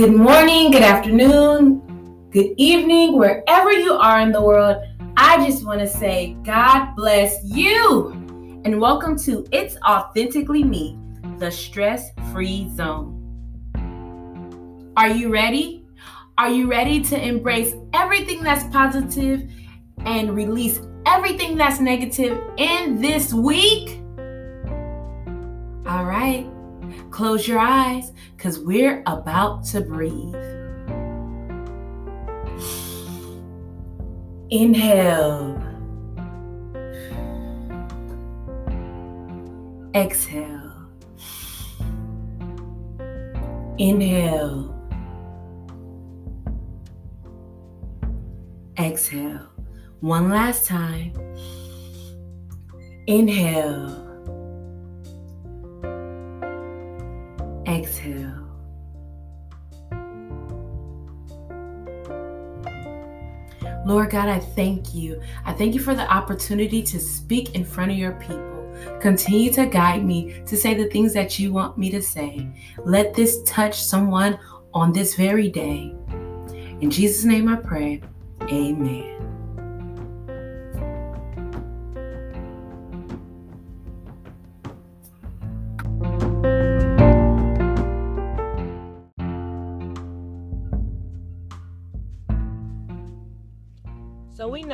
Good morning, good afternoon, good evening, wherever you are in the world. I just want to say, God bless you. And welcome to It's Authentically Me, the stress free zone. Are you ready? Are you ready to embrace everything that's positive and release everything that's negative in this week? All right. Close your eyes because we're about to breathe. Inhale. Exhale. Inhale. Exhale. One last time. Inhale. Lord God, I thank you. I thank you for the opportunity to speak in front of your people. Continue to guide me to say the things that you want me to say. Let this touch someone on this very day. In Jesus' name I pray. Amen.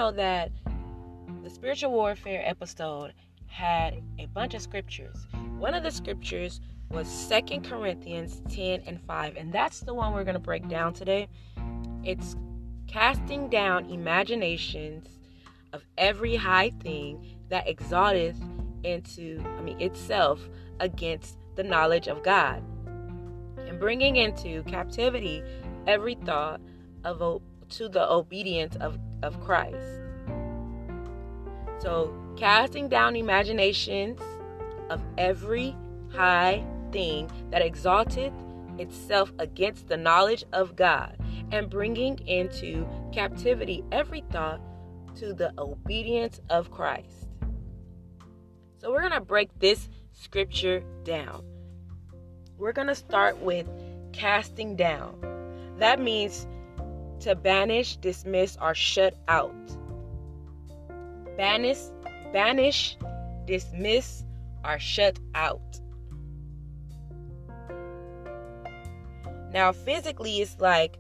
Know that the spiritual warfare episode had a bunch of scriptures. One of the scriptures was Second Corinthians 10 and 5, and that's the one we're going to break down today. It's casting down imaginations of every high thing that exalteth into, I mean, itself against the knowledge of God, and bringing into captivity every thought of to the obedience of of Christ. So, casting down imaginations of every high thing that exalteth itself against the knowledge of God, and bringing into captivity every thought to the obedience of Christ. So, we're going to break this scripture down. We're going to start with casting down. That means to banish, dismiss, or shut out. Banish, banish, dismiss, or shut out. Now, physically, it's like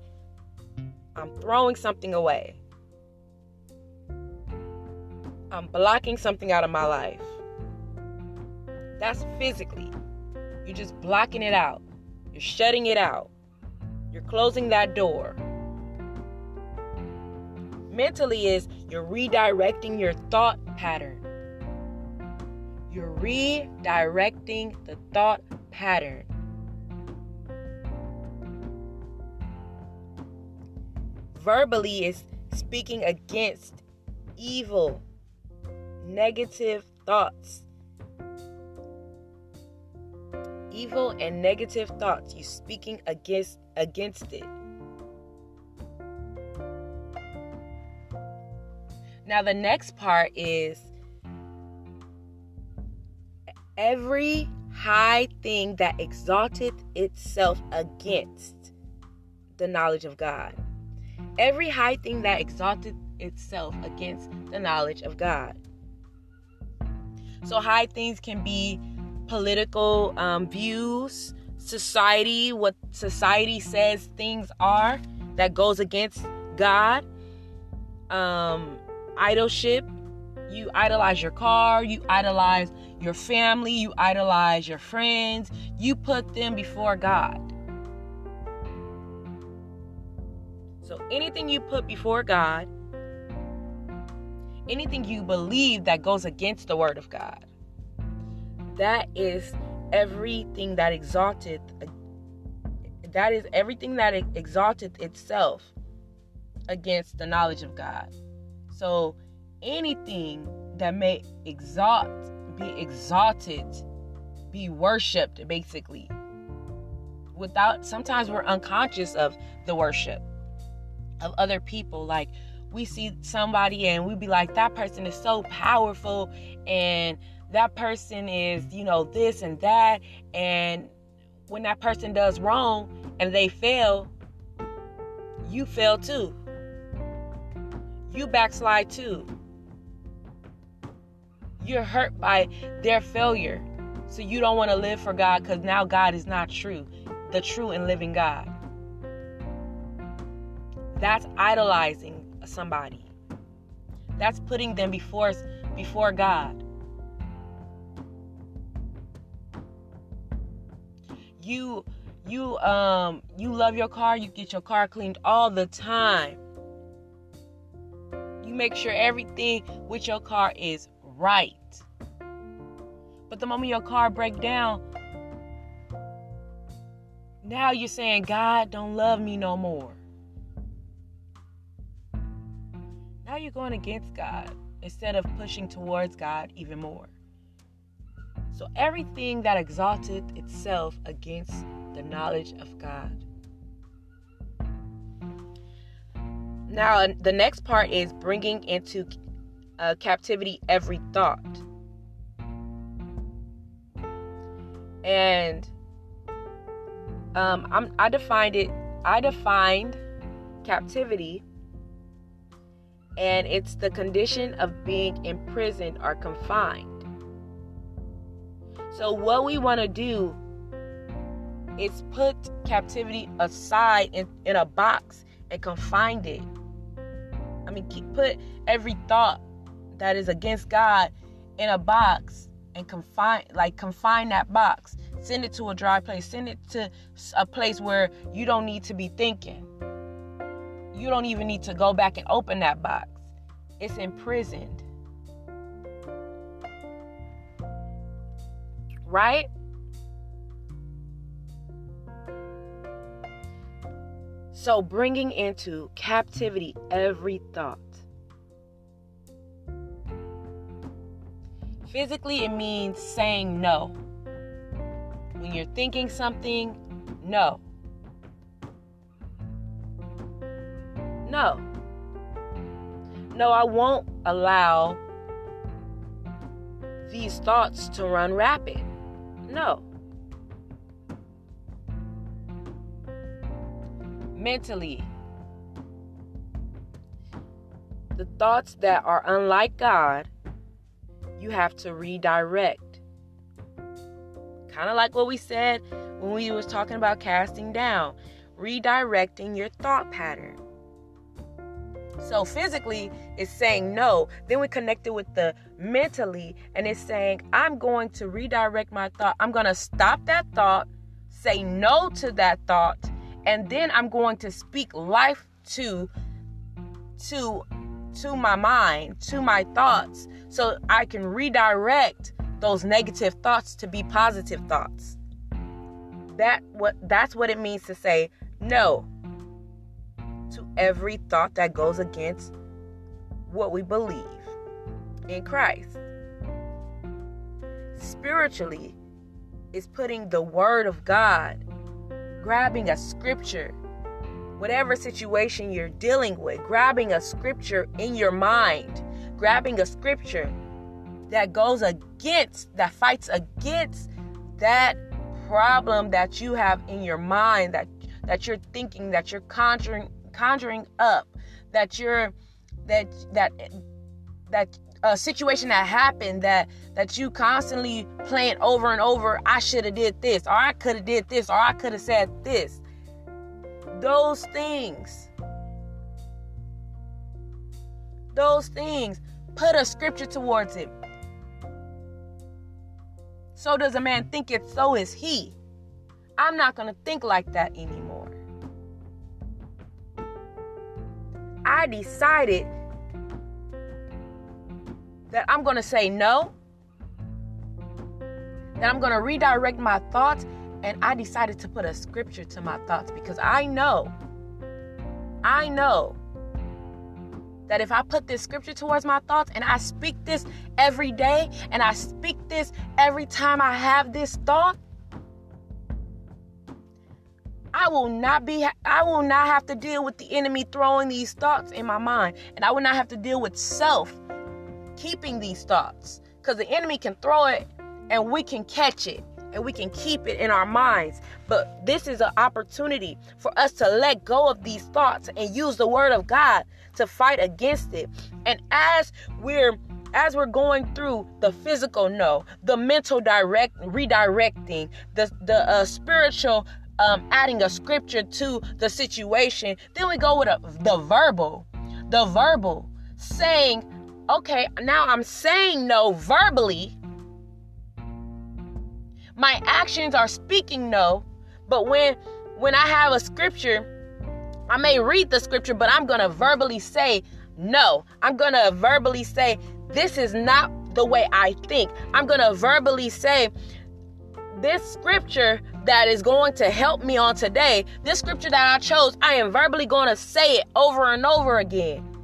I'm throwing something away. I'm blocking something out of my life. That's physically. You're just blocking it out. You're shutting it out. You're closing that door mentally is you're redirecting your thought pattern. You're redirecting the thought pattern. Verbally is speaking against evil, negative thoughts. Evil and negative thoughts, You're speaking against against it. Now, the next part is every high thing that exalteth itself against the knowledge of God. Every high thing that exalteth itself against the knowledge of God. So, high things can be political um, views, society, what society says things are that goes against God. Um, idolship. You idolize your car, you idolize your family, you idolize your friends, you put them before God. So anything you put before God, anything you believe that goes against the word of God, that is everything that exalted that is everything that exalted itself against the knowledge of God. So anything that may exalt, be exalted, be worshiped, basically. Without sometimes we're unconscious of the worship of other people. Like we see somebody and we be like, that person is so powerful and that person is, you know, this and that. And when that person does wrong and they fail, you fail too. You backslide too. You're hurt by their failure. So you don't want to live for God because now God is not true, the true and living God. That's idolizing somebody. That's putting them before before God. You you um you love your car, you get your car cleaned all the time. Make sure everything with your car is right. But the moment your car break down, now you're saying God don't love me no more. Now you're going against God instead of pushing towards God even more. So everything that exalted itself against the knowledge of God. Now, the next part is bringing into uh, captivity every thought. And um, I'm, I defined it, I defined captivity, and it's the condition of being imprisoned or confined. So, what we want to do is put captivity aside in, in a box and confine it. Mean, keep, put every thought that is against God in a box and confine like confine that box. Send it to a dry place. Send it to a place where you don't need to be thinking. You don't even need to go back and open that box. It's imprisoned. Right? So, bringing into captivity every thought. Physically, it means saying no. When you're thinking something, no. No. No, I won't allow these thoughts to run rapid. No. Mentally. The thoughts that are unlike God, you have to redirect. Kind of like what we said when we was talking about casting down, redirecting your thought pattern. So physically, it's saying no. Then we connect it with the mentally, and it's saying, I'm going to redirect my thought. I'm going to stop that thought, say no to that thought, and mm-hmm. then I'm going to speak life to to to my mind, to my thoughts so I can redirect those negative thoughts to be positive thoughts. That what that's what it means to say no to every thought that goes against what we believe in Christ. Spiritually is putting the word of God grabbing a scripture, whatever situation you're dealing with, grabbing a scripture in your mind, grabbing a scripture that goes against, that fights against that problem that you have in your mind, that that you're thinking, that you're conjuring conjuring up, that you're that that that a situation that happened that that you constantly playing over and over i should have did this or i could have did this or i could have said this. Those things. Those things. Put a scripture towards it. So does a man think it so is he. I'm not to think like that anymore. I decided that I'm going to say no, that I'm going to redirect my thoughts. And I decided to put a scripture to my thoughts because I know, I know that if I put this scripture towards my thoughts and I speak this every day and I speak this every time I have this thought, I will not be I will not have to deal with the enemy throwing these thoughts in my mind and I will not have to deal with self keeping these thoughts because the enemy can throw it and we can catch it and we can keep it in our minds. But this is an opportunity for us to let go of these thoughts and use the word of God to fight against it. And as we're as we're going through the physical no, the mental direct redirecting, the the uh, spiritual um, adding a scripture to the situation, then we go with a, the verbal, the verbal saying, okay, now I'm saying no verbally. My actions are speaking no, but when when I have a scripture, I may read the scripture, but I'm gonna verbally say no. I'm gonna verbally say this is not the way I think. I'm going to verbally say, this scripture that is going to help me on today, this scripture that I chose, I am verbally going to say it over and over again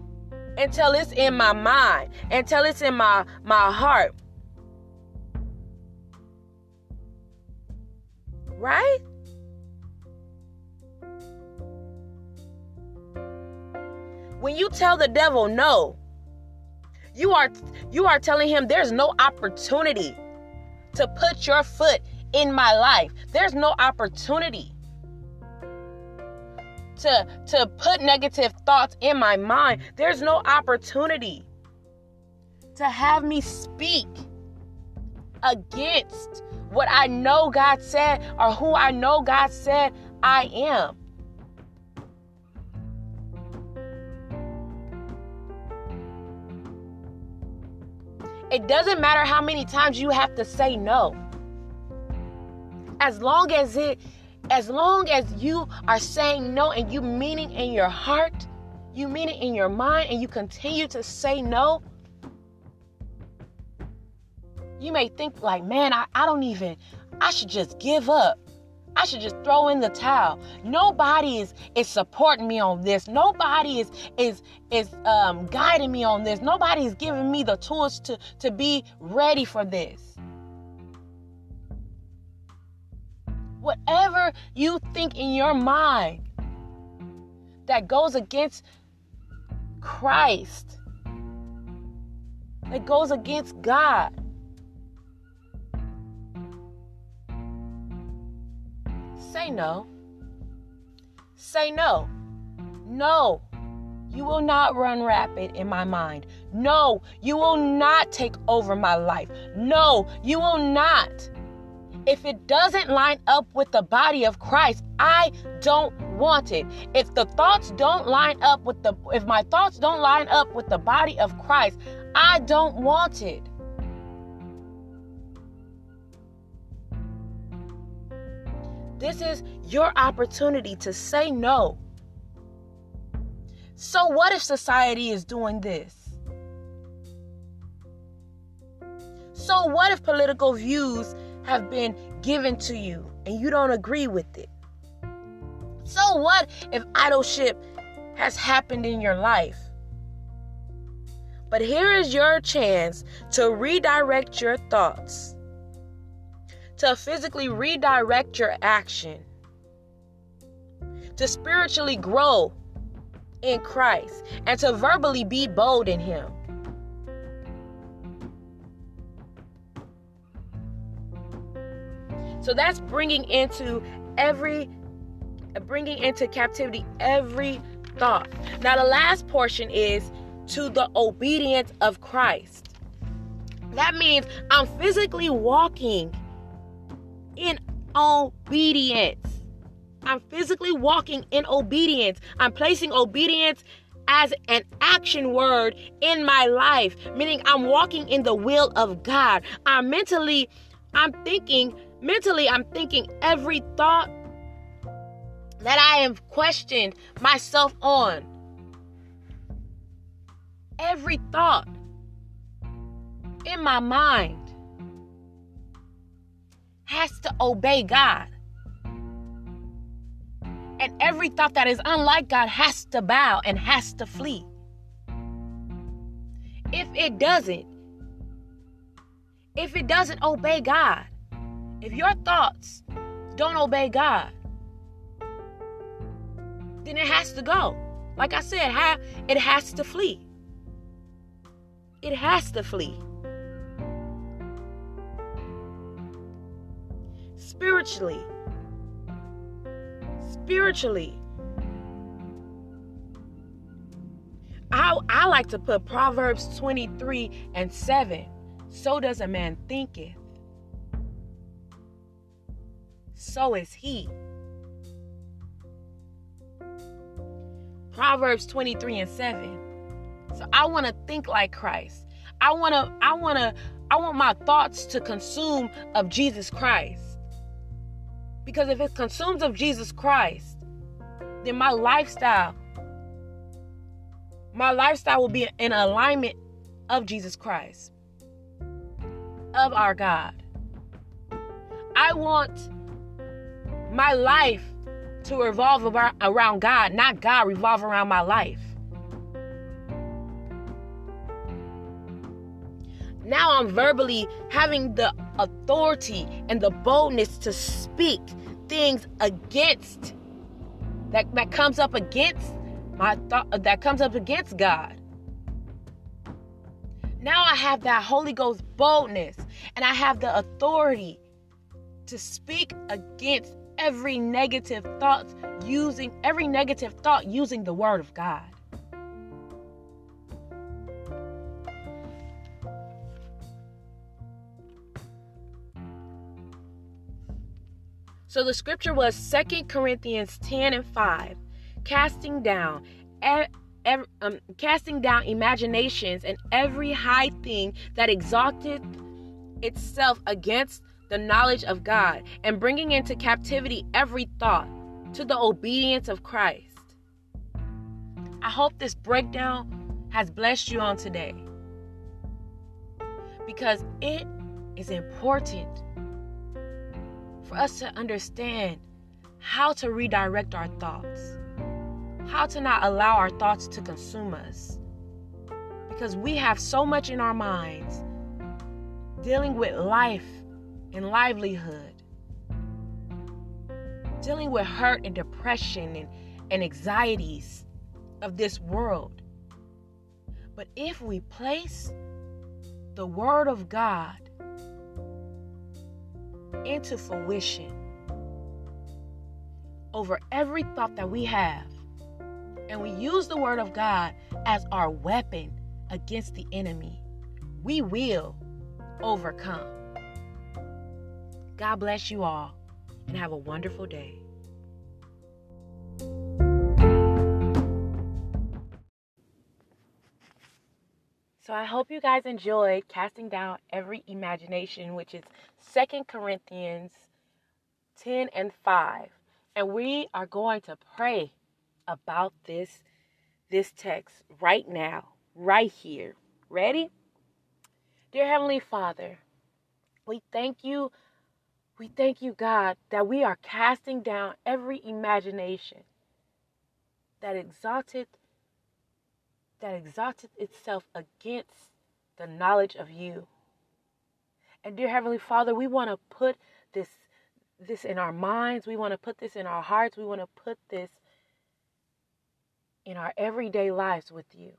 until it's in my mind, until it's in my my heart. Right? When you tell the devil no, you are you are telling him there's no opportunity to put your foot in my life. There's no opportunity to to put negative thoughts in my mind. There's no opportunity to have me speak against what I know God said or who I know God said I am. It doesn't matter how many times you have to say no. As long as it as long as you are saying no and you mean it in your heart, you mean it in your mind and you continue to say no, you may think like, man, I, I don't even, I should just give up. I should just throw in the towel. Nobody is is supporting me on this. Nobody is is is um, guiding me on this. Nobody is giving me the tools to to be ready for this. Whatever you think in your mind that goes against Christ, that goes against God, Say no. Say no. No. You will not run rapid in my mind. No, you will not take over my life. No, you will not. If it doesn't line up with the body of Christ, I don't want it. If the thoughts don't line up with the if my thoughts don't line up with the body of Christ, I don't want it. This is your opportunity to say no. So, what if society is doing this? So, what if political views have been given to you and you don't agree with it? So, what if idolship has happened in your life? But here is your chance to redirect your thoughts to physically redirect your action, to spiritually grow in Christ, and to verbally be bold in Him. So that's bringing into every bringing into captivity every thought. Now the last portion is to the obedience of Christ. That means I'm physically walking in obedience. I'm physically walking in obedience. I'm placing obedience as an action word in my life, meaning I'm walking in the will of God. I'm mentally, I'm thinking, mentally, I'm thinking every thought that I have questioned myself on. Every thought in my mind has to obey God. And every thought that is unlike God has to bow and has to flee. If it doesn't, if it doesn't obey God, if your thoughts don't obey God, then it has to go. Like I said, it has to flee. It has to flee. spiritually. Spiritually. I, I like to put Proverbs 23 and 7. So does a man thinketh. So is he. Proverbs 23 and 7. So I want to think like Christ. I want to I want to I want my thoughts to consume of Jesus Christ. Because if it consumes of Jesus Christ, then my lifestyle my lifestyle will be in alignment of Jesus Christ. Of our God. I want my life to revolve around God, not God revolve around my life. Now I'm verbally having the authority and the boldness to speak things against that, that comes up against my thought uh, that comes up against God. Now I have that Holy Ghost boldness and I have the authority to speak against every negative thought using every negative thought using the word of God. So the scripture was Second Corinthians 10 and 5, casting down every, um, casting down imaginations and every high thing that exalted itself against the knowledge of God, and bringing into captivity every thought to the obedience of Christ. I hope this breakdown has blessed you on today because it is important for us to understand how to redirect our thoughts, how to not allow our thoughts to consume us. Because we have so much in our minds dealing with life and livelihood, dealing with hurt and depression and, and anxieties of this world. But if we place the Word of God into fruition over every thought that we have. And we use the word of God as our weapon against the enemy. We will overcome. God bless you all and have a wonderful day. So I hope you guys enjoyed casting down every imagination, which is Second Corinthians 10 and 5. And we are going to pray about this this text right now, right here. Ready? Dear Heavenly Father, we thank you we thank you, God, that we are casting down every imagination that exalted that exalted itself against the knowledge of you. And dear Heavenly Father, we want to put this this in our minds. We want to put this in our hearts. We want to put this in our everyday lives with you.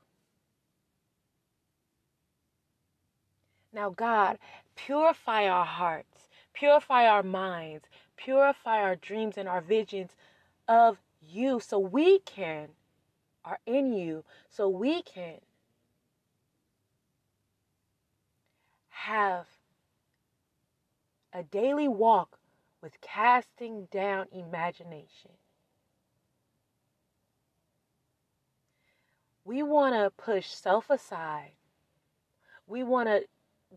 Now, God, purify our hearts, purify our minds, purify our dreams and our visions of you so we can are in you so we can have a daily walk with casting down imagination. We want to push self aside. We want to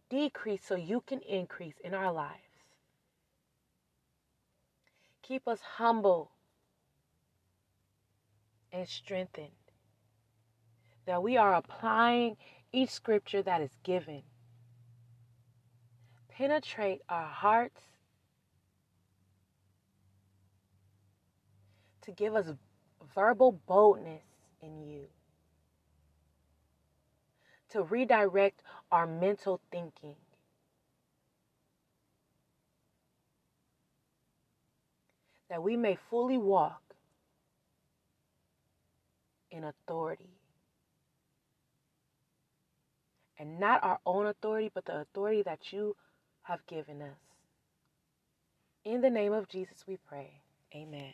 decrease so you can increase in our lives. Keep us humble and strengthened. That we are applying each scripture that is given. Penetrate our hearts to give us verbal boldness in you. To redirect our mental thinking. That we may fully walk in authority. And not our own authority, but the authority that you have given us. In the name of Jesus, we pray. Amen.